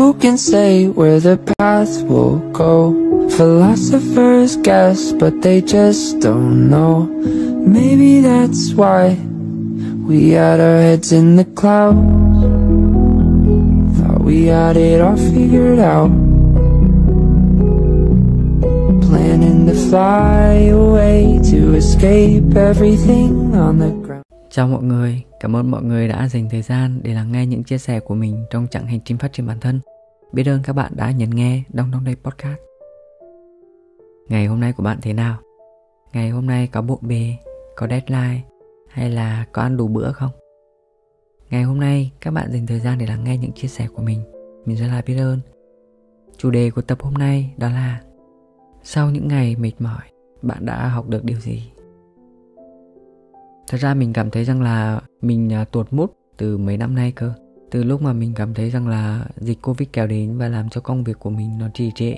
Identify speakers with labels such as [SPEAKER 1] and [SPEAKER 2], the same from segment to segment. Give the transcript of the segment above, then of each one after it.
[SPEAKER 1] who can say where the path will go? Philosophers guess, but they just don't know. Maybe that's why we had our heads in the clouds. Thought we had it all figured out. Planning to fly away to escape everything on the ground.
[SPEAKER 2] Chào mọi người, cảm ơn mọi người đã dành thời gian để lắng nghe những chia sẻ của mình trong chặng hành trình phát triển bản thân. Biết ơn các bạn đã nhấn nghe Đông Đông Đây Podcast. Ngày hôm nay của bạn thế nào? Ngày hôm nay có bộn bề, có deadline hay là có ăn đủ bữa không? Ngày hôm nay các bạn dành thời gian để lắng nghe những chia sẻ của mình. Mình rất là biết ơn. Chủ đề của tập hôm nay đó là Sau những ngày mệt mỏi, bạn đã học được điều gì? Thật ra mình cảm thấy rằng là mình à, tuột mút từ mấy năm nay cơ. Từ lúc mà mình cảm thấy rằng là dịch Covid kéo đến và làm cho công việc của mình nó trì trệ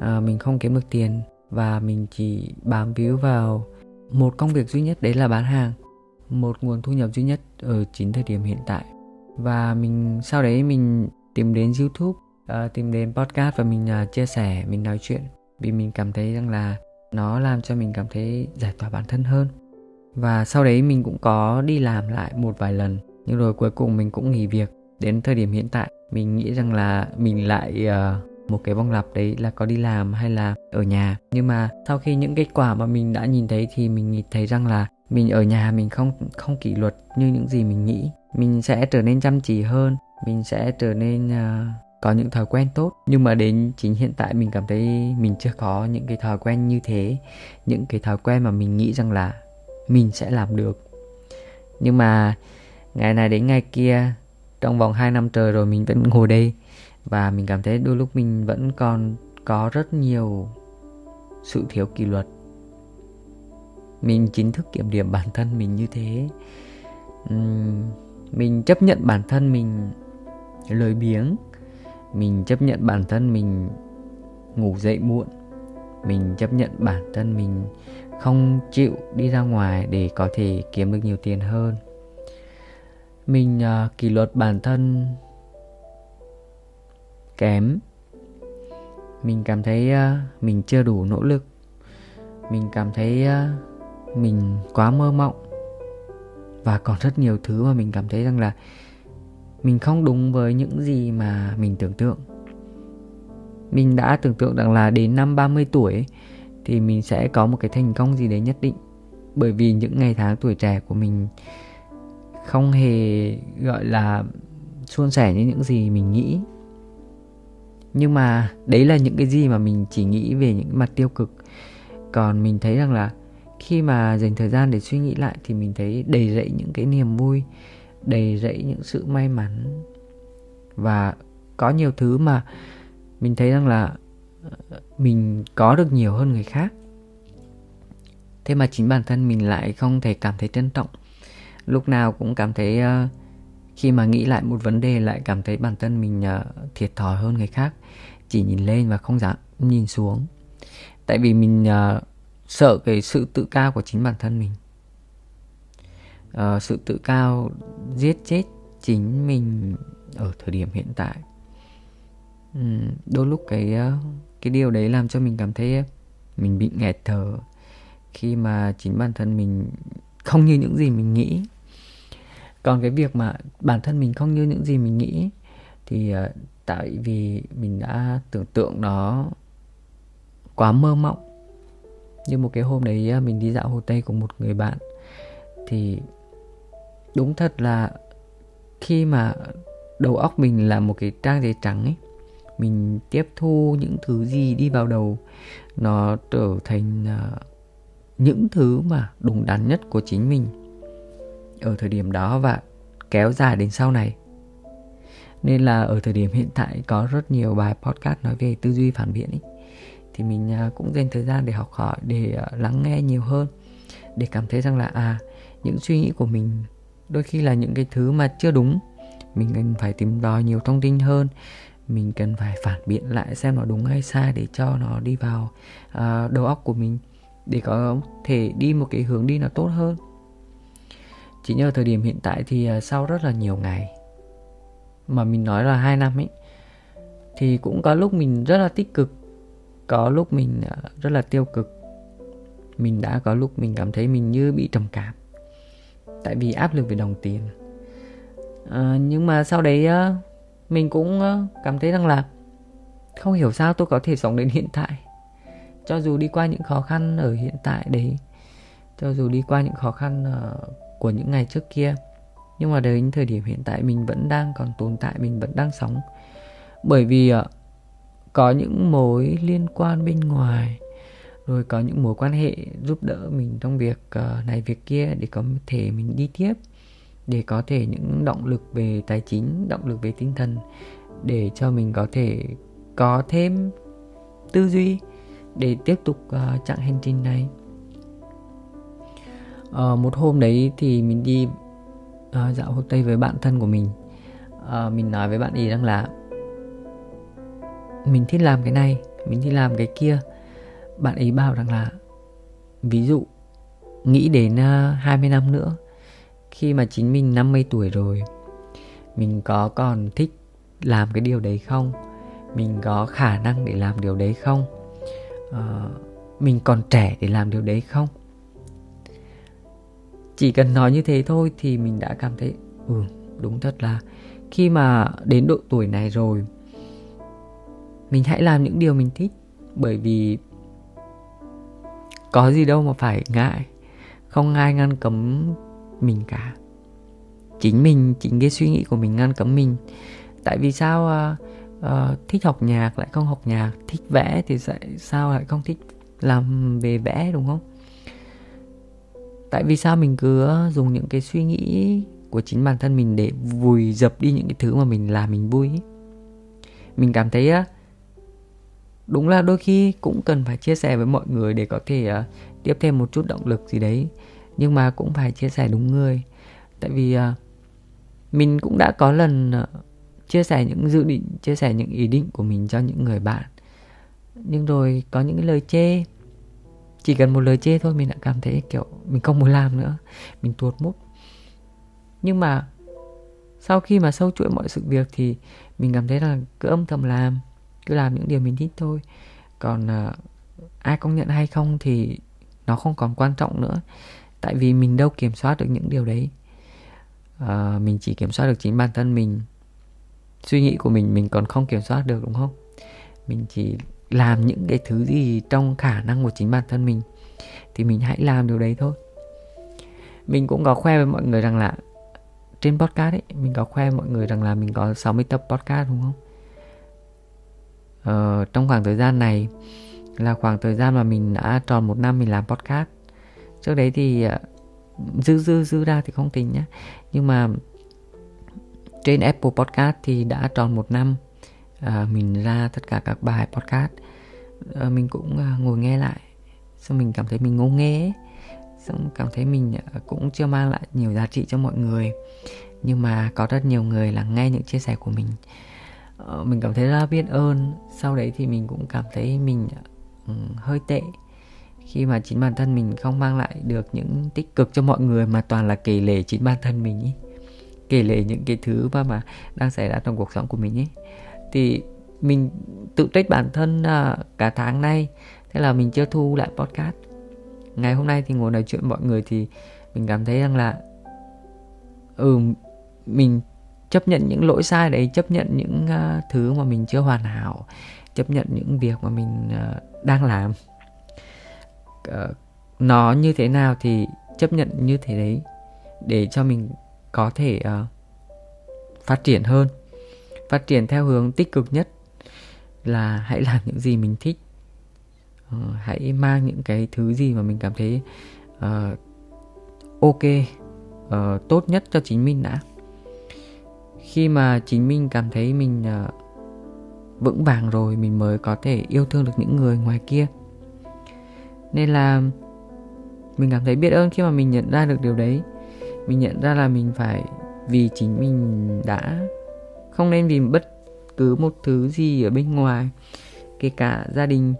[SPEAKER 2] à, Mình không kiếm được tiền và mình chỉ bám víu vào một công việc duy nhất đấy là bán hàng Một nguồn thu nhập duy nhất ở chính thời điểm hiện tại. Và mình sau đấy mình tìm đến YouTube, uh, tìm đến podcast và mình uh, chia sẻ, mình nói chuyện Vì mình cảm thấy rằng là nó làm cho mình cảm thấy giải tỏa bản thân hơn và sau đấy mình cũng có đi làm lại một vài lần. Nhưng rồi cuối cùng mình cũng nghỉ việc. Đến thời điểm hiện tại mình nghĩ rằng là mình lại uh, một cái vòng lặp đấy là có đi làm hay là ở nhà. Nhưng mà sau khi những kết quả mà mình đã nhìn thấy thì mình thấy rằng là mình ở nhà mình không không kỷ luật như những gì mình nghĩ. Mình sẽ trở nên chăm chỉ hơn. Mình sẽ trở nên uh, có những thói quen tốt. Nhưng mà đến chính hiện tại mình cảm thấy mình chưa có những cái thói quen như thế. Những cái thói quen mà mình nghĩ rằng là mình sẽ làm được. Nhưng mà ngày này đến ngày kia, trong vòng 2 năm trời rồi mình vẫn ngồi đây. Và mình cảm thấy đôi lúc mình vẫn còn có rất nhiều sự thiếu kỷ luật. Mình chính thức kiểm điểm bản thân mình như thế. Mình chấp nhận bản thân mình lười biếng. Mình chấp nhận bản thân mình ngủ dậy muộn mình chấp nhận bản thân mình không chịu đi ra ngoài để có thể kiếm được nhiều tiền hơn. Mình uh, kỷ luật bản thân kém. Mình cảm thấy uh, mình chưa đủ nỗ lực. Mình cảm thấy uh, mình quá mơ mộng. Và còn rất nhiều thứ mà mình cảm thấy rằng là mình không đúng với những gì mà mình tưởng tượng mình đã tưởng tượng rằng là đến năm 30 tuổi thì mình sẽ có một cái thành công gì đấy nhất định. Bởi vì những ngày tháng tuổi trẻ của mình không hề, gọi là, suôn sẻ như những gì mình nghĩ. Nhưng mà đấy là những cái gì mà mình chỉ nghĩ về những mặt tiêu cực. Còn mình thấy rằng là khi mà dành thời gian để suy nghĩ lại thì mình thấy đầy rẫy những cái niềm vui, đầy rẫy những sự may mắn. Và có nhiều thứ mà mình thấy rằng là ờ, mình có được nhiều hơn người khác. Thế mà chính bản thân mình lại không thể cảm thấy trân trọng. Lúc nào cũng cảm thấy uh, khi mà nghĩ lại một vấn đề lại cảm thấy bản thân mình uh, thiệt thòi hơn người khác. Chỉ nhìn lên và không dám nhìn xuống. Tại vì mình uh, sợ cái sự tự cao của chính bản thân mình. Uh, sự tự cao giết chết chính mình ở thời điểm hiện tại. Ừ, đôi lúc cái ờ, cái điều đấy làm cho mình cảm thấy ờ, mình bị nghẹt thở khi mà chính bản thân mình không như những gì mình nghĩ. Còn cái việc mà bản thân mình không như những gì mình nghĩ thì ờ, tại vì mình đã tưởng tượng nó quá mơ mộng. Như một cái hôm đấy mình đi dạo hồ tây cùng một người bạn thì đúng thật là khi mà đầu óc mình là một cái trang giấy trắng ấy mình tiếp thu những thứ gì đi vào đầu. Nó trở thành uh, những thứ mà đúng đắn nhất của chính mình. Ở thời điểm đó và kéo dài đến sau này. Nên là ở thời điểm hiện tại có rất nhiều bài podcast nói về tư duy phản biện ấy. Thì mình uh, cũng dành thời gian để học hỏi để uh, lắng nghe nhiều hơn. Để cảm thấy rằng là à những suy nghĩ của mình đôi khi là những cái thứ mà chưa đúng. Mình cần phải tìm tòi nhiều thông tin hơn mình cần phải phản biện lại xem nó đúng hay sai để cho nó đi vào uh, đầu óc của mình để có thể đi một cái hướng đi nó tốt hơn. Chỉ nhờ thời điểm hiện tại thì uh, sau rất là nhiều ngày mà mình nói là hai năm ấy thì cũng có lúc mình rất là tích cực có lúc mình uh, rất là tiêu cực. Mình đã có lúc mình cảm thấy mình như bị trầm cảm tại vì áp lực về đồng tiền. À, nhưng mà sau đấy mình cũng ờ, cảm thấy rằng là không hiểu sao tôi có thể sống đến hiện tại. Cho dù đi qua những khó khăn ở hiện tại đấy, cho dù đi qua những khó khăn ờ, của những ngày trước kia, nhưng mà đến thời điểm hiện tại mình vẫn đang còn tồn tại, mình vẫn đang sống. Bởi vì ờ, có những mối liên quan bên ngoài, rồi có những mối quan hệ giúp đỡ mình trong việc này việc kia để có thể mình đi tiếp để có thể những động lực về tài chính động lực về tinh thần để cho mình có thể có thêm tư duy để tiếp tục uh, chặng hành trình này. Uh, một hôm đấy thì mình đi uh, dạo hồ tây với bạn thân của mình. Uh, mình nói với bạn ấy rằng là mình thích làm cái này mình thích làm cái kia. Bạn ấy bảo rằng là ví dụ nghĩ đến uh, 20 năm nữa khi mà chính mình 50 tuổi rồi mình có còn thích làm cái điều đấy không? Mình có khả năng để làm điều đấy không? À, mình còn trẻ để làm điều đấy không? Chỉ cần nói như thế thôi thì mình đã cảm thấy ừ đúng thật là khi mà đến độ tuổi này rồi mình hãy làm những điều mình thích. Bởi vì có gì đâu mà phải ngại. Không ai ngăn cấm mình cả. Chính mình chính cái suy nghĩ của mình ngăn cấm mình. Tại vì sao uh, uh, thích học nhạc lại không học nhạc thích vẽ thì sao lại không thích làm về vẽ đúng không? Tại vì sao mình cứ à, dùng những cái suy nghĩ của chính bản thân mình để vùi dập đi những cái thứ mà mình làm mình vui mình cảm thấy á đúng là đôi khi cũng cần phải chia sẻ với mọi người để có thể uh, tiếp thêm một chút động lực gì đấy nhưng mà cũng phải chia sẻ đúng người. Tại vì uh, mình cũng đã có lần uh, chia sẻ những dự định chia sẻ những ý định của mình cho những người bạn. Nhưng rồi có những lời chê. Chỉ cần một lời chê thôi mình đã cảm thấy kiểu mình không muốn làm nữa. Mình tuột mút. Nhưng mà sau khi mà sâu chuỗi mọi sự việc thì mình cảm thấy là cứ âm thầm làm cứ làm những điều mình thích thôi. Còn uh, ai công nhận hay không thì nó không còn quan trọng nữa tại vì mình đâu kiểm soát được những điều đấy. À, mình chỉ kiểm soát được chính bản thân mình. Suy nghĩ của mình mình còn không kiểm soát được đúng không? Mình chỉ làm những cái thứ gì trong khả năng của chính bản thân mình thì mình hãy làm điều đấy thôi. Mình cũng có khoe với mọi người rằng là trên podcast ấy mình có khoe mọi người rằng là mình có 60 tập podcast đúng không? Ờ, trong khoảng thời gian này là khoảng thời gian mà mình đã tròn một năm mình làm podcast trước đấy thì dư dư dư ra thì không tính nhá. Nhưng mà trên Apple Podcast thì đã tròn một năm à, mình ra tất cả các bài podcast. À, mình cũng à, ngồi nghe lại. Xong mình cảm thấy mình ngô nghe ấy. xong cảm thấy mình à, cũng chưa mang lại nhiều giá trị cho mọi người. Nhưng mà có rất nhiều người là nghe những chia sẻ của mình. À, mình cảm thấy rất biết ơn. Sau đấy thì mình cũng cảm thấy mình à, hơi tệ khi mà chính bản thân mình không mang lại được những tích cực cho mọi người mà toàn là kể lể chính bản thân mình ý kể lể những cái thứ mà mà đang xảy ra trong cuộc sống của mình ấy thì mình tự trách bản thân à, cả tháng nay. Thế là mình chưa thu lại podcast. Ngày hôm nay thì ngồi nói chuyện mọi người thì mình cảm thấy rằng là ừ mình chấp nhận những lỗi sai đấy chấp nhận những uh, thứ mà mình chưa hoàn hảo chấp nhận những việc mà mình uh, đang làm uh, nó như thế nào thì chấp nhận như thế đấy để cho mình có thể uh, phát triển hơn. Phát triển theo hướng tích cực nhất là hãy làm những gì mình thích. Uh, hãy mang những cái thứ gì mà mình cảm thấy uh, ok uh, tốt nhất cho chính mình đã. Khi mà chính mình cảm thấy mình uh, vững vàng rồi mình mới có thể yêu thương được những người ngoài kia nên là mình cảm thấy biết ơn khi mà mình nhận ra được điều đấy. Mình nhận ra là mình phải vì chính mình đã không nên vì bất cứ một thứ gì ở bên ngoài kể cả gia đình.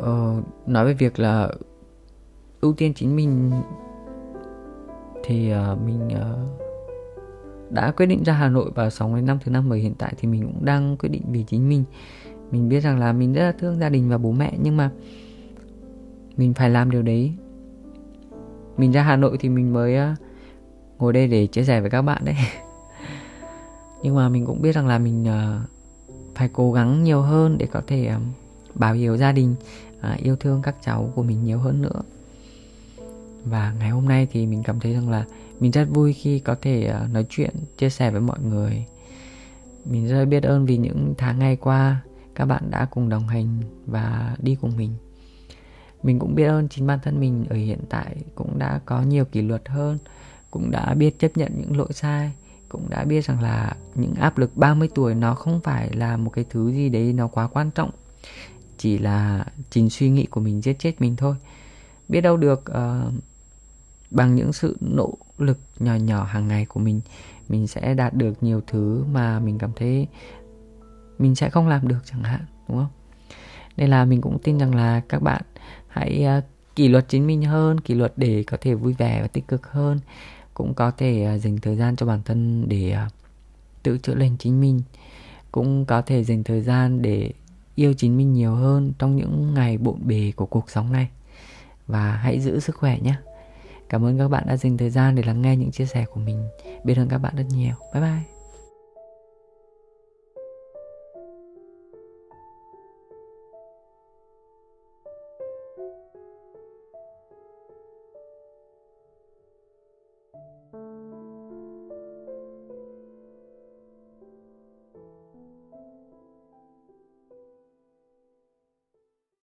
[SPEAKER 2] Ờ, nói về việc là ưu tiên chính mình thì uh, mình uh, đã quyết định ra Hà Nội vào 6 đến năm thứ năm bởi hiện tại thì mình cũng đang quyết định vì chính mình mình biết rằng là mình rất là thương gia đình và bố mẹ, nhưng mà mình phải làm điều đấy. Mình ra Hà Nội thì mình mới ờ, ngồi đây để chia sẻ với các bạn đấy. Nhưng mà mình cũng biết rằng là mình ờ, phải cố gắng nhiều hơn để có thể ờ, bảo hiểu hiếu gia đình yêu thương các cháu của mình nhiều hơn nữa. Và ngày hôm nay thì mình cảm thấy rằng là mình rất vui khi có thể nói chuyện, chia sẻ với mọi người. Mình rất biết ơn vì những tháng ngày qua các bạn đã cùng đồng hành và đi cùng mình. Mình cũng biết ơn chính bản thân mình ở hiện tại cũng đã có nhiều kỷ luật hơn cũng đã biết chấp nhận những lỗi sai cũng đã biết rằng là những áp lực 30 tuổi nó không phải là một cái thứ gì đấy nó quá quan trọng chỉ là chính suy nghĩ của mình giết chết mình thôi. Biết đâu được uh, bằng những sự nỗ lực nhỏ nhỏ hàng ngày của mình mình sẽ đạt được nhiều thứ mà mình cảm thấy mình sẽ không làm được chẳng hạn đúng không? Nên là mình cũng tin rằng là các bạn hãy uh, kỷ luật chính mình hơn kỷ luật để có thể vui vẻ và tích cực hơn cũng có thể uh, dành thời gian cho bản thân để uh, tự chữa lành chính mình cũng có thể dành thời gian để yêu chính mình nhiều hơn trong những ngày bộn bề của cuộc sống này. Và hãy giữ sức khỏe nhé. Cảm ơn các bạn đã dành thời gian để lắng nghe những chia sẻ của mình. Biết ơn các bạn rất nhiều. Bye bye.